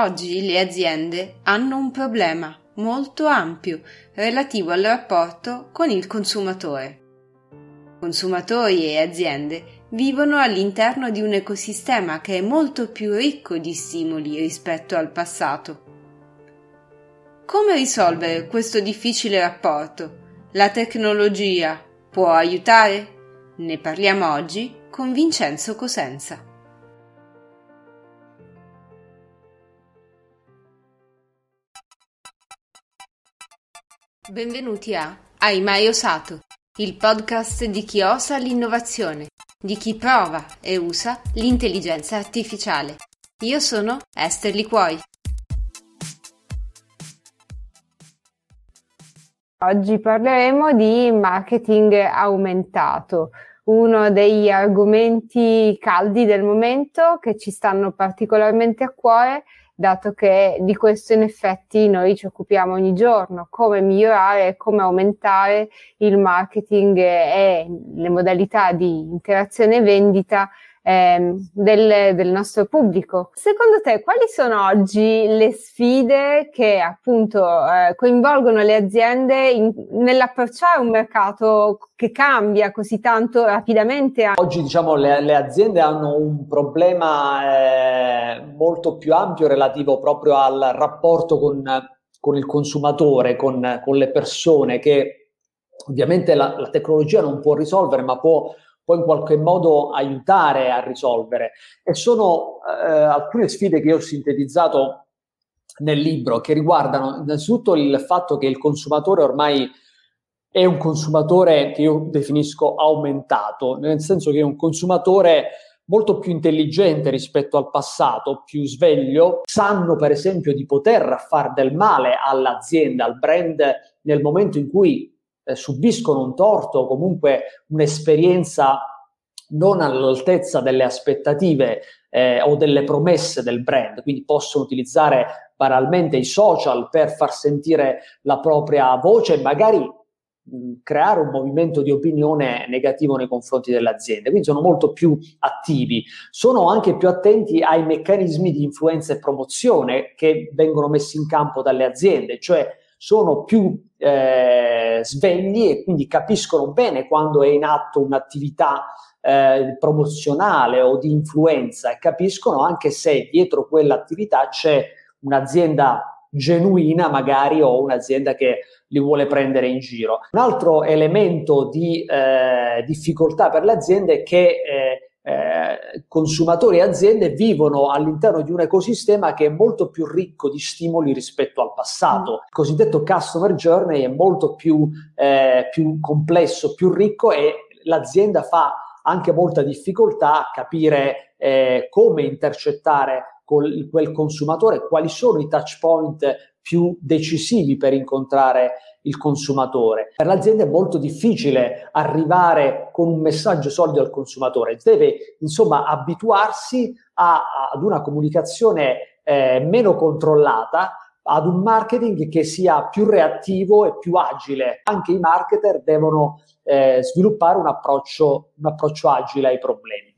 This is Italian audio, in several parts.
Oggi le aziende hanno un problema molto ampio relativo al rapporto con il consumatore. Consumatori e aziende vivono all'interno di un ecosistema che è molto più ricco di stimoli rispetto al passato. Come risolvere questo difficile rapporto? La tecnologia può aiutare? Ne parliamo oggi con Vincenzo Cosenza. Benvenuti a Aimaio Sato, il podcast di chi osa l'innovazione, di chi prova e usa l'intelligenza artificiale. Io sono Esther Liquoi. Oggi parleremo di marketing aumentato, uno degli argomenti caldi del momento che ci stanno particolarmente a cuore dato che di questo in effetti noi ci occupiamo ogni giorno, come migliorare, come aumentare il marketing e le modalità di interazione e vendita eh, del, del, nostro pubblico. Secondo te quali sono oggi le sfide che appunto eh, coinvolgono le aziende in, nell'approcciare un mercato che cambia così tanto rapidamente? Oggi diciamo le, le aziende hanno un problema eh, molto più ampio relativo proprio al rapporto con, con il consumatore, con, con, le persone che ovviamente la, la tecnologia non può risolvere ma può può in qualche modo aiutare a risolvere. E sono eh, alcune sfide che ho sintetizzato nel libro che riguardano innanzitutto il fatto che il consumatore ormai è un consumatore che io definisco aumentato, nel senso che è un consumatore molto più intelligente rispetto al passato, più sveglio, sanno per esempio di poter far del male all'azienda, al brand nel momento in cui eh, subiscono un torto o comunque un'esperienza non all'altezza delle aspettative eh, o delle promesse del brand, quindi possono utilizzare banalmente i social per far sentire la propria voce e magari mh, creare un movimento di opinione negativo nei confronti delle aziende. Quindi sono molto più attivi, sono anche più attenti ai meccanismi di influenza e promozione che vengono messi in campo dalle aziende, cioè sono più eh, svegli e quindi capiscono bene quando è in atto un'attività eh, promozionale o di influenza e capiscono anche se dietro quell'attività c'è un'azienda genuina magari o un'azienda che li vuole prendere in giro. Un altro elemento di eh, difficoltà per le aziende è che eh, eh, consumatori e aziende vivono all'interno di un ecosistema che è molto più ricco di stimoli rispetto al passato. Il cosiddetto customer journey è molto più, eh, più complesso, più ricco e l'azienda fa anche molta difficoltà a capire eh, come intercettare quel consumatore, quali sono i touch point più decisivi per incontrare il consumatore. Per l'azienda è molto difficile arrivare con un messaggio solido al consumatore, deve insomma abituarsi a, ad una comunicazione eh, meno controllata, ad un marketing che sia più reattivo e più agile. Anche i marketer devono eh, sviluppare un approccio, un approccio agile ai problemi.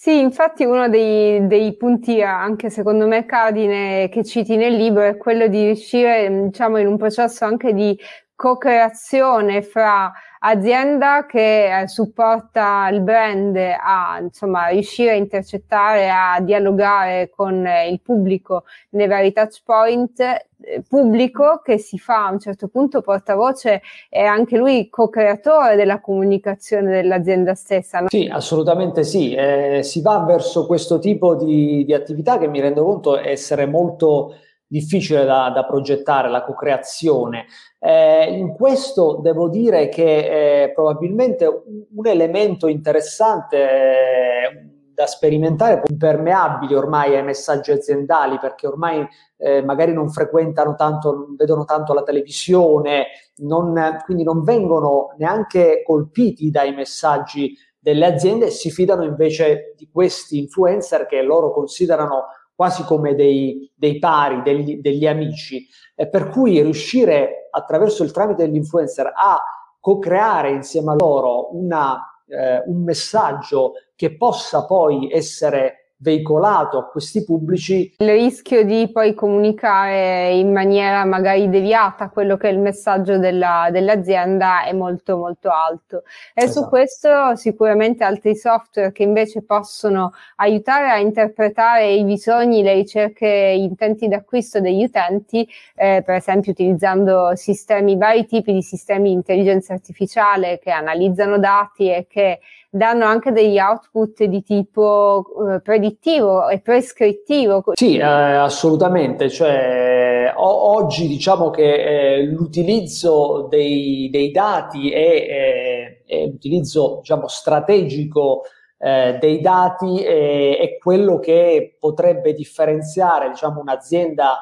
Sì, infatti uno dei, dei, punti, anche secondo me cardine, che citi nel libro è quello di riuscire, diciamo, in un processo anche di co-creazione fra azienda che eh, supporta il brand a insomma, riuscire a intercettare, a dialogare con eh, il pubblico nei vari touch point, eh, pubblico che si fa a un certo punto portavoce e anche lui co-creatore della comunicazione dell'azienda stessa. No? Sì, assolutamente sì. Eh, si va verso questo tipo di, di attività che mi rendo conto essere molto difficile da, da progettare, la co-creazione. Eh, in questo devo dire che eh, probabilmente un, elemento interessante eh, da sperimentare, impermeabili ormai ai messaggi aziendali, perché ormai eh, magari non frequentano tanto, non vedono tanto la televisione, non, quindi non vengono neanche colpiti dai messaggi delle aziende e si fidano invece di questi influencer che loro considerano quasi come dei, dei pari, degli, degli amici, eh, per cui riuscire attraverso il tramite dell'influencer a co-creare insieme a loro una, eh, un messaggio che possa poi essere veicolato a questi pubblici. Il rischio di poi comunicare in maniera magari deviata quello che è il messaggio della, dell'azienda è molto molto alto. E esatto. su questo sicuramente altri software che invece possono aiutare a interpretare i bisogni, le ricerche, gli intenti d'acquisto degli utenti, eh, per esempio utilizzando sistemi, vari tipi di sistemi di intelligenza artificiale che analizzano dati e che danno anche degli output di tipo eh, predittivo e prescrittivo. Sì, eh, assolutamente. Cioè, o- oggi diciamo che eh, l'utilizzo dei, dei dati e, eh, l'utilizzo diciamo, strategico eh, dei dati è, è, quello che potrebbe differenziare diciamo, un'azienda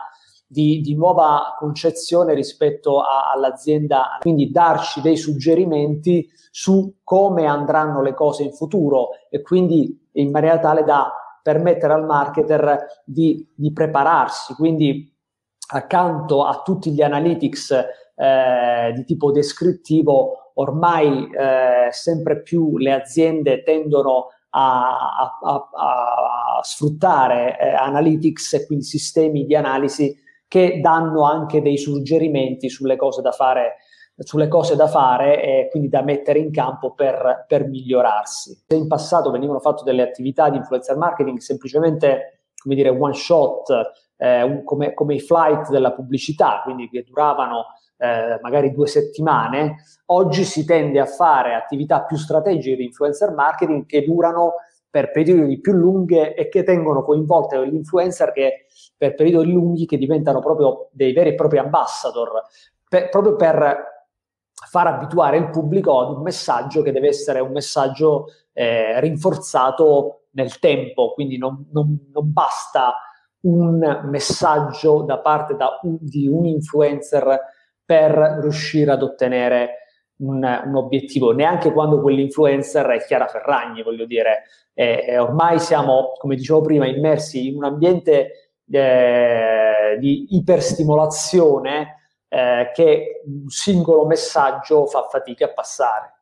di, di, nuova concezione rispetto a, all'azienda, quindi darci dei suggerimenti su come andranno le cose in futuro e quindi in maniera tale da permettere al marketer di, di prepararsi. Quindi accanto a tutti gli analytics eh, di tipo descrittivo, ormai eh, sempre più le aziende tendono a, a, a, a sfruttare eh, analytics e quindi sistemi di analisi che danno anche dei suggerimenti sulle cose da fare sulle cose da fare e quindi da mettere in campo per, per migliorarsi. Se in passato venivano fatte delle attività di influencer marketing semplicemente, come dire, one shot, eh, un, come, come, i flight della pubblicità, quindi che duravano eh, magari due settimane, oggi si tende a fare attività più strategiche di influencer marketing che durano per periodi più lunghi e che tengono coinvolte l'influencer che per periodi lunghi che diventano proprio dei veri e propri ambassador, per, proprio per far abituare il pubblico ad un messaggio che deve essere un messaggio eh, rinforzato nel tempo, quindi non, non, non, basta un messaggio da parte da un, di un influencer per riuscire ad ottenere un, un, obiettivo, neanche quando quell'influencer è Chiara Ferragni, voglio dire, eh, ormai siamo, come dicevo prima, immersi in un ambiente eh, di iperstimolazione eh, che un singolo messaggio fa fatica a passare.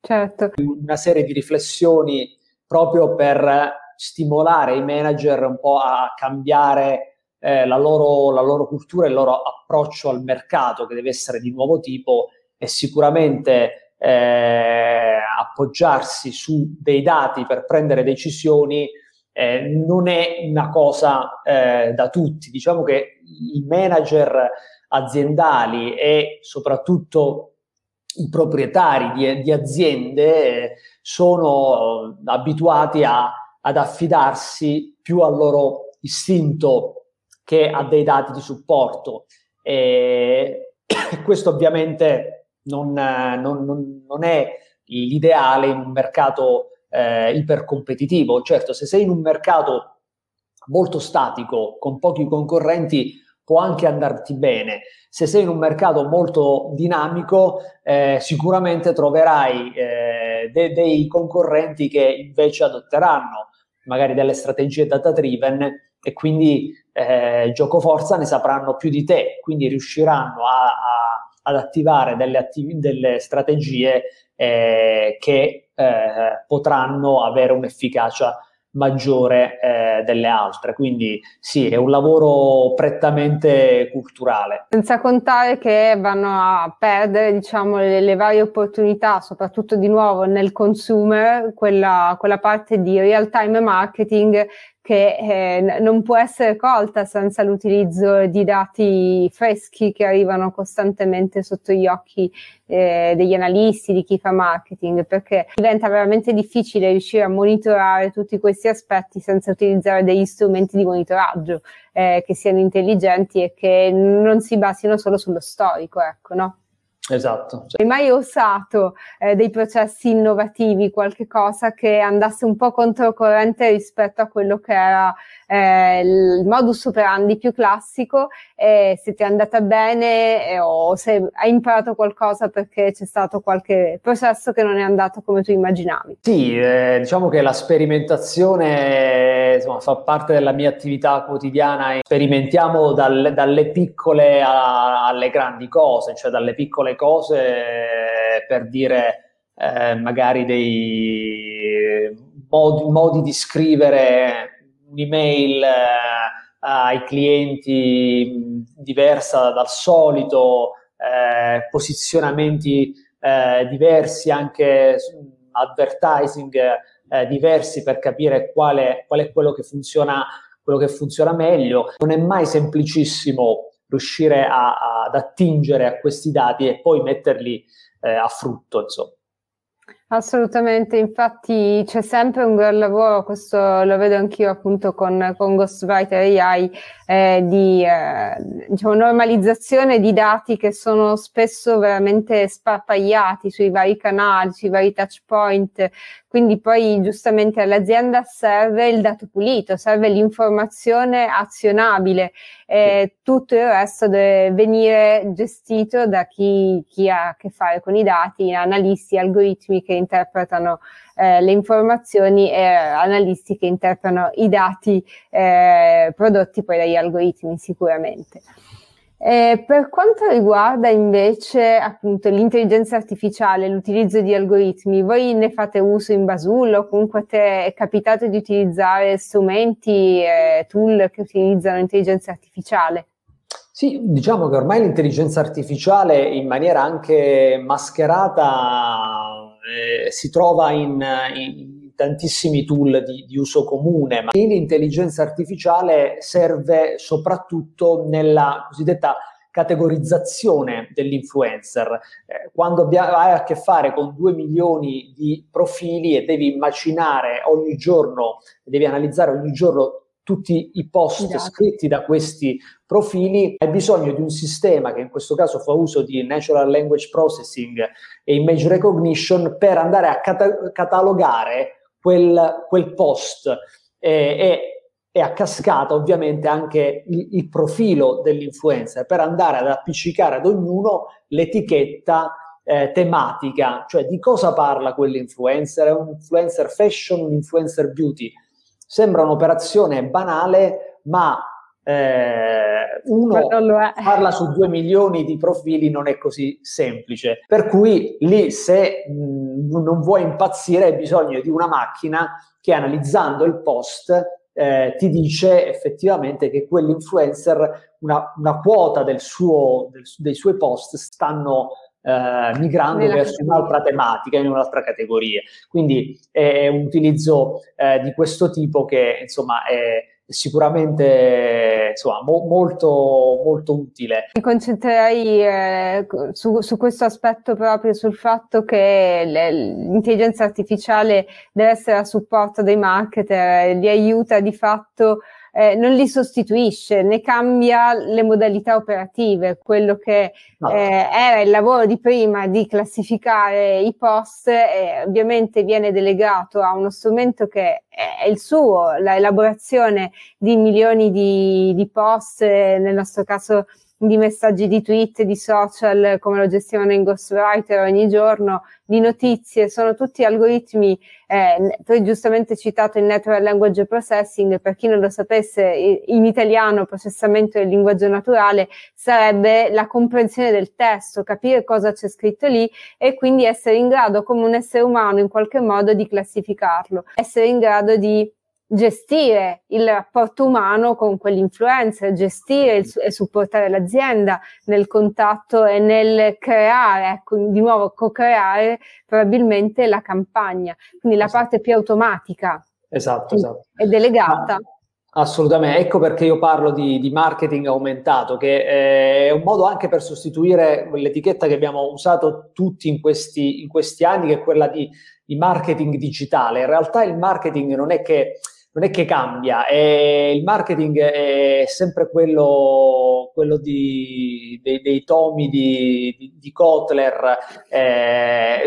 Certo. Una serie di riflessioni proprio per stimolare i manager un po' a cambiare eh, la, loro, la loro cultura e il loro approccio al mercato, che deve essere di nuovo tipo, e sicuramente eh, appoggiarsi su dei dati per prendere decisioni eh, non è una cosa eh, da tutti. Diciamo che i manager aziendali e soprattutto i proprietari di, di aziende eh, sono abituati a, ad affidarsi più al loro istinto che a dei dati di supporto. E questo ovviamente non, non, non, non è l'ideale in un mercato eh, ipercompetitivo. Certo, se sei in un mercato molto statico, con pochi concorrenti, può anche andarti bene. Se sei in un mercato molto dinamico, eh, sicuramente troverai eh, de- dei concorrenti che invece adotteranno magari delle strategie data driven e quindi eh, gioco forza ne sapranno più di te, quindi riusciranno a, a, ad attivare delle, attiv- delle strategie eh, che eh, potranno avere un'efficacia maggiore eh, delle altre. Quindi sì, è un lavoro prettamente culturale. Senza contare che vanno a perdere diciamo, le, le varie opportunità, soprattutto di nuovo nel consumer, quella, quella parte di real time marketing che eh, non può essere colta senza l'utilizzo di dati freschi che arrivano costantemente sotto gli occhi eh, degli analisti, di chi fa marketing, perché diventa veramente difficile riuscire a monitorare tutti questi aspetti senza utilizzare degli strumenti di monitoraggio eh, che siano intelligenti e che non si basino solo sullo storico, ecco, no? Esatto. Hai mai usato eh, dei processi innovativi, qualche cosa che andasse un po' controcorrente rispetto a quello che era eh, il modus operandi più classico e se ti è andata bene eh, o se hai imparato qualcosa perché c'è stato qualche processo che non è andato come tu immaginavi? Sì, eh, diciamo che la sperimentazione insomma, fa parte della mia attività quotidiana. Sperimentiamo dal, dalle piccole a, alle grandi cose, cioè dalle piccole cose per dire eh, magari dei modi, modi di scrivere un'email eh, ai clienti diversa dal solito, eh, posizionamenti eh, diversi, anche advertising eh, diversi per capire quale, qual è quello che funziona quello che funziona meglio. Non è mai semplicissimo riuscire a, a, ad attingere a questi dati e poi metterli eh, a frutto, insomma. Assolutamente, infatti c'è sempre un gran lavoro, questo lo vedo anch'io appunto con, con Ghostwriter AI, eh, di eh, diciamo, normalizzazione di dati che sono spesso veramente sparpagliati sui vari canali, sui vari touch point, quindi poi giustamente all'azienda serve il dato pulito, serve l'informazione azionabile e tutto il resto deve venire gestito da chi, chi ha a che fare con i dati, analisti, algoritmi che interpretano eh, le informazioni e analisti che interpretano i dati eh, prodotti poi dagli algoritmi sicuramente. Eh, per quanto riguarda invece appunto l'intelligenza artificiale, l'utilizzo di algoritmi, voi ne fate uso in basullo? Comunque te è capitato di utilizzare strumenti, eh, tool che utilizzano l'intelligenza artificiale? Sì, diciamo che ormai l'intelligenza artificiale in maniera anche mascherata eh, si trova in, in tantissimi tool di, di, uso comune, ma l'intelligenza artificiale serve soprattutto nella cosiddetta categorizzazione dell'influencer. Eh, quando abbia, hai a che fare con due milioni di profili e devi immaginare ogni giorno, devi analizzare ogni giorno tutti i post esatto. scritti da questi profili, hai bisogno di un sistema che in questo caso fa uso di Natural Language Processing e Image Recognition per andare a cata- catalogare quel, quel post. E, e, a cascata ovviamente anche il, il profilo dell'influencer per andare ad appiccicare ad ognuno l'etichetta eh, tematica, cioè di cosa parla quell'influencer, è un influencer fashion, un influencer beauty. Sembra un'operazione banale, ma eh, uno parla su due milioni di profili non è così semplice. Per cui lì se mh, non vuoi impazzire hai bisogno di una macchina che analizzando il post eh, ti dice effettivamente che quell'influencer, una, una quota del suo, del, dei suoi post stanno eh, migrando Nella verso categoria. un'altra tematica, in un'altra categoria. Quindi è un utilizzo eh, di questo tipo che insomma è sicuramente insomma, mo- molto, molto utile. Mi concentrerei eh, su, su, questo aspetto proprio, sul fatto che le, l'intelligenza artificiale deve essere a supporto dei marketer, li aiuta di fatto eh, non li sostituisce, ne cambia le modalità operative, quello che no. eh, era il lavoro di prima di classificare i post eh, ovviamente viene delegato a uno strumento che è il suo, l'elaborazione di milioni di, di post, nel nostro caso di messaggi di tweet, di social, come lo gestivano in Ghostwriter ogni giorno, di notizie, sono tutti algoritmi, eh, tu hai giustamente citato il Natural Language Processing, per chi non lo sapesse, in italiano processamento del linguaggio naturale sarebbe la comprensione del testo, capire cosa c'è scritto lì e quindi essere in grado, come un essere umano in qualche modo, di classificarlo, essere in grado di gestire il rapporto umano con quell'influencer, gestire il, e supportare l'azienda nel contatto e nel creare, ecco, di nuovo co-creare probabilmente la campagna, quindi la esatto. parte più automatica. Esatto, esatto. E delegata. Ah, assolutamente, ecco perché io parlo di, di marketing aumentato, che eh, è un modo anche per sostituire l'etichetta che abbiamo usato tutti in questi, in questi anni, che è quella di, di marketing digitale. In realtà il marketing non è che non è che cambia, è, il marketing è sempre quello, quello di, dei, dei, tomi di, di, di Kotler, eh,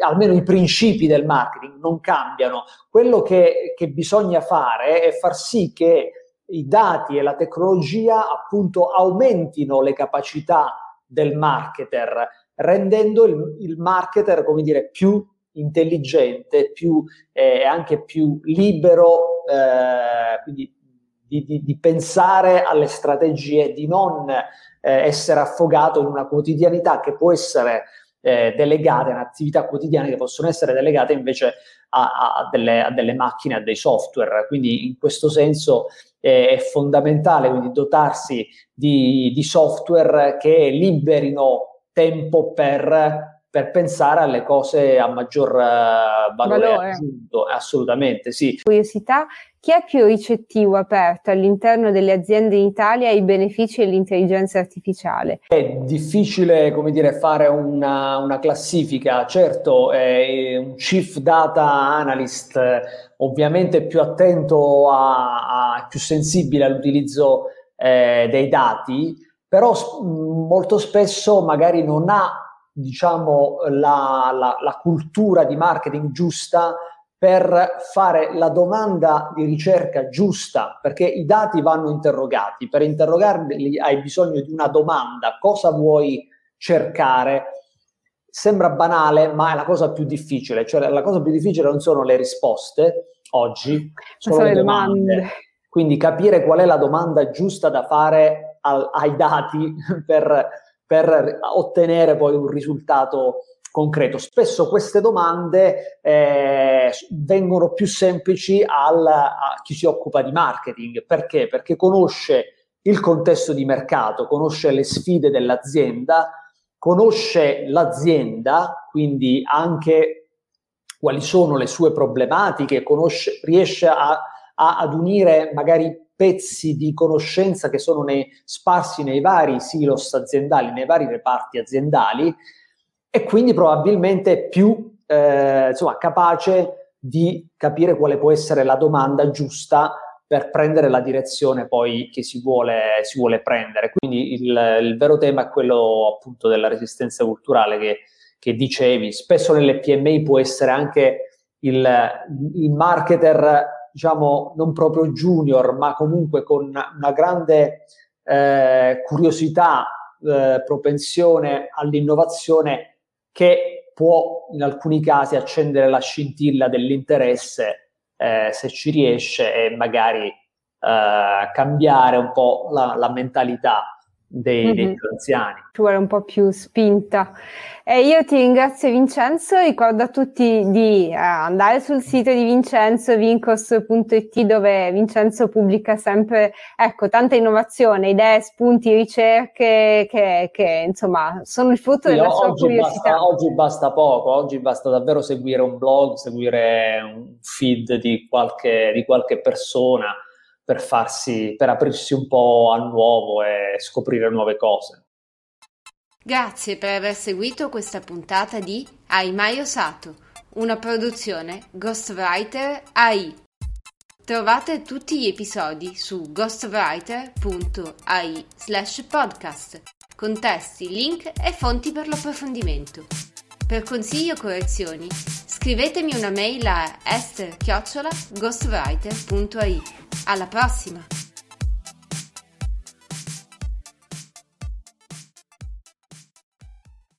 almeno i principi del marketing non cambiano. Quello che, che bisogna fare è far sì che i dati e la tecnologia appunto aumentino le capacità del marketer, rendendo il, il marketer, come dire, più intelligente, più, eh, anche più libero, eh, quindi di, di, di, pensare alle strategie, di non eh, essere affogato in una quotidianità che può essere eh, delegate, attività quotidiane che possono essere delegate invece a, a, delle, a, delle, macchine, a dei software. Quindi in questo senso eh, è fondamentale quindi, dotarsi di, di software che liberino tempo per per pensare alle cose a maggior uh, valore, valore, aggiunto, assolutamente sì. Curiosità, chi è più ricettivo, aperto all'interno delle aziende in Italia ai benefici dell'intelligenza artificiale? È difficile, come dire, fare una, una classifica, certo è un chief data analyst ovviamente più attento, a, a più sensibile all'utilizzo eh, dei dati, però molto spesso magari non ha diciamo, la, la, la cultura di marketing giusta per fare la domanda di ricerca giusta, perché i dati vanno interrogati. Per interrogarli hai bisogno di una domanda, cosa vuoi cercare? Sembra banale, ma è la cosa più difficile. Cioè, la cosa più difficile non sono le risposte oggi, sono, sono le domande. domande. Quindi capire qual è la domanda giusta da fare al, ai dati per per ottenere poi un risultato concreto. Spesso queste domande eh, vengono più semplici al, a chi si occupa di marketing. Perché? Perché conosce il contesto di mercato, conosce le sfide dell'azienda, conosce l'azienda, quindi anche quali sono le sue problematiche, conosce, riesce a, a, ad unire magari pezzi di conoscenza che sono nei, sparsi nei vari silos aziendali, nei vari reparti aziendali e quindi probabilmente più eh, insomma, capace di capire quale può essere la domanda giusta per prendere la direzione poi che si vuole, si vuole prendere. Quindi il, il, vero tema è quello appunto della resistenza culturale che, che dicevi. Spesso nelle PMI può essere anche il, il marketer diciamo, non proprio junior, ma comunque con una grande eh, curiosità, eh, propensione all'innovazione che può in alcuni casi accendere la scintilla dell'interesse eh, se ci riesce e magari eh, cambiare un po' la, la mentalità dei, mm-hmm. dei più anziani. Tu eri un po' più spinta. E io ti ringrazio Vincenzo, ricordo a tutti di uh, andare sul sito di Vincenzo, vincos.it, dove Vincenzo pubblica sempre, ecco, tanta innovazione, idee, spunti, ricerche che, che insomma sono il frutto sì, della sua curiosità. Basta, oggi basta poco, oggi basta davvero seguire un blog, seguire un feed di qualche, di qualche persona per, farsi, per aprirsi un po' al nuovo e scoprire nuove cose. Grazie per aver seguito questa puntata di Hai mai osato? Una produzione Ghostwriter AI. Trovate tutti gli episodi su ghostwriter.ai slash podcast con testi, link e fonti per l'approfondimento. Per consigli o correzioni scrivetemi una mail a esther-ghostwriter.ai. Alla prossima!